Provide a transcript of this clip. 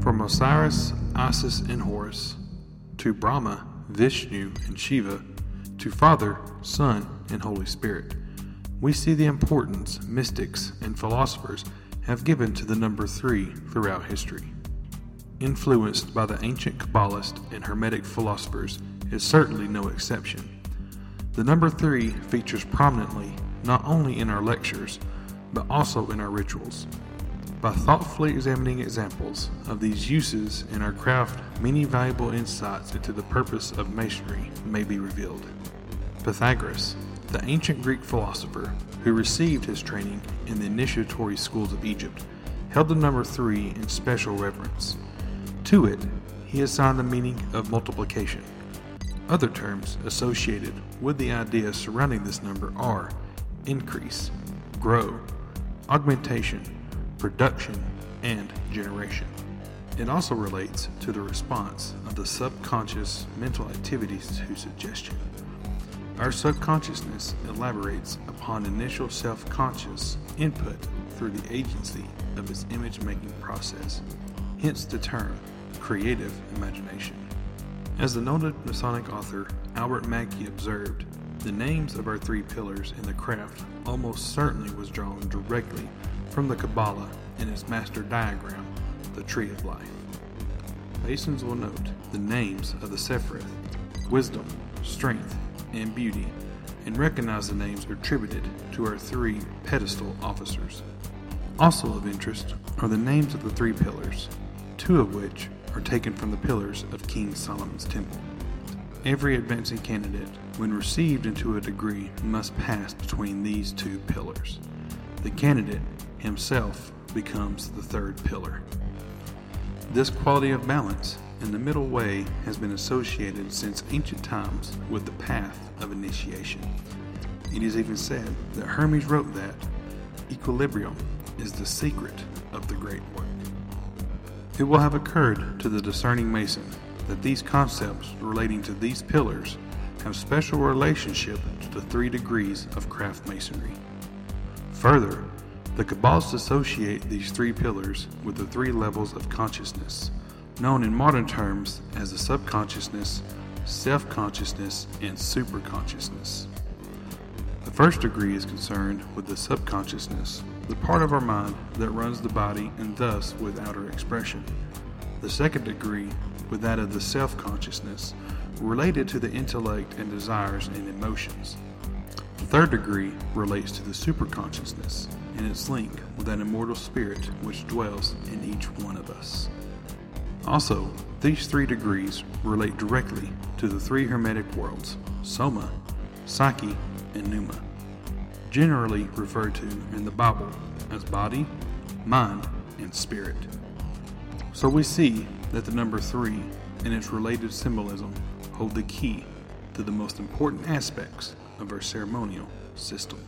From Osiris, Isis, and Horus, to Brahma, Vishnu, and Shiva, to Father, Son, and Holy Spirit, we see the importance mystics and philosophers have given to the number three throughout history. Influenced by the ancient Kabbalist and Hermetic philosophers is certainly no exception. The number three features prominently not only in our lectures, but also in our rituals. By thoughtfully examining examples of these uses in our craft, many valuable insights into the purpose of masonry may be revealed. Pythagoras, the ancient Greek philosopher who received his training in the initiatory schools of Egypt, held the number three in special reverence. To it, he assigned the meaning of multiplication. Other terms associated with the idea surrounding this number are increase, grow, augmentation, production, and generation. It also relates to the response of the subconscious mental activities to suggestion. Our subconsciousness elaborates upon initial self conscious input through the agency of its image making process, hence the term creative imagination. As the noted Masonic author Albert Mackey observed, the names of our three pillars in the craft almost certainly was drawn directly from the Kabbalah in its master diagram, the Tree of Life. Masons will note the names of the Sephiroth, wisdom, strength, and beauty, and recognize the names attributed to our three pedestal officers. Also of interest are the names of the three pillars, two of which are taken from the pillars of King Solomon's temple. Every advancing candidate, when received into a degree, must pass between these two pillars. The candidate himself becomes the third pillar. This quality of balance in the middle way has been associated since ancient times with the path of initiation. It is even said that Hermes wrote that equilibrium is the secret of the great work. It will have occurred to the discerning Mason that these concepts relating to these pillars have special relationship to the three degrees of craft masonry. Further, the Kabbalists associate these three pillars with the three levels of consciousness, known in modern terms as the subconsciousness, self consciousness, and superconsciousness. The first degree is concerned with the subconsciousness, the part of our mind that runs the body and thus with outer expression. The second degree with that of the self consciousness, related to the intellect and desires and emotions. The third degree relates to the superconsciousness and its link with that immortal spirit which dwells in each one of us. Also, these three degrees relate directly to the three Hermetic worlds Soma, Psyche, and Pneuma, generally referred to in the Bible as body, mind, and spirit. So we see that the number three and its related symbolism hold the key to the most important aspects of our ceremonial system.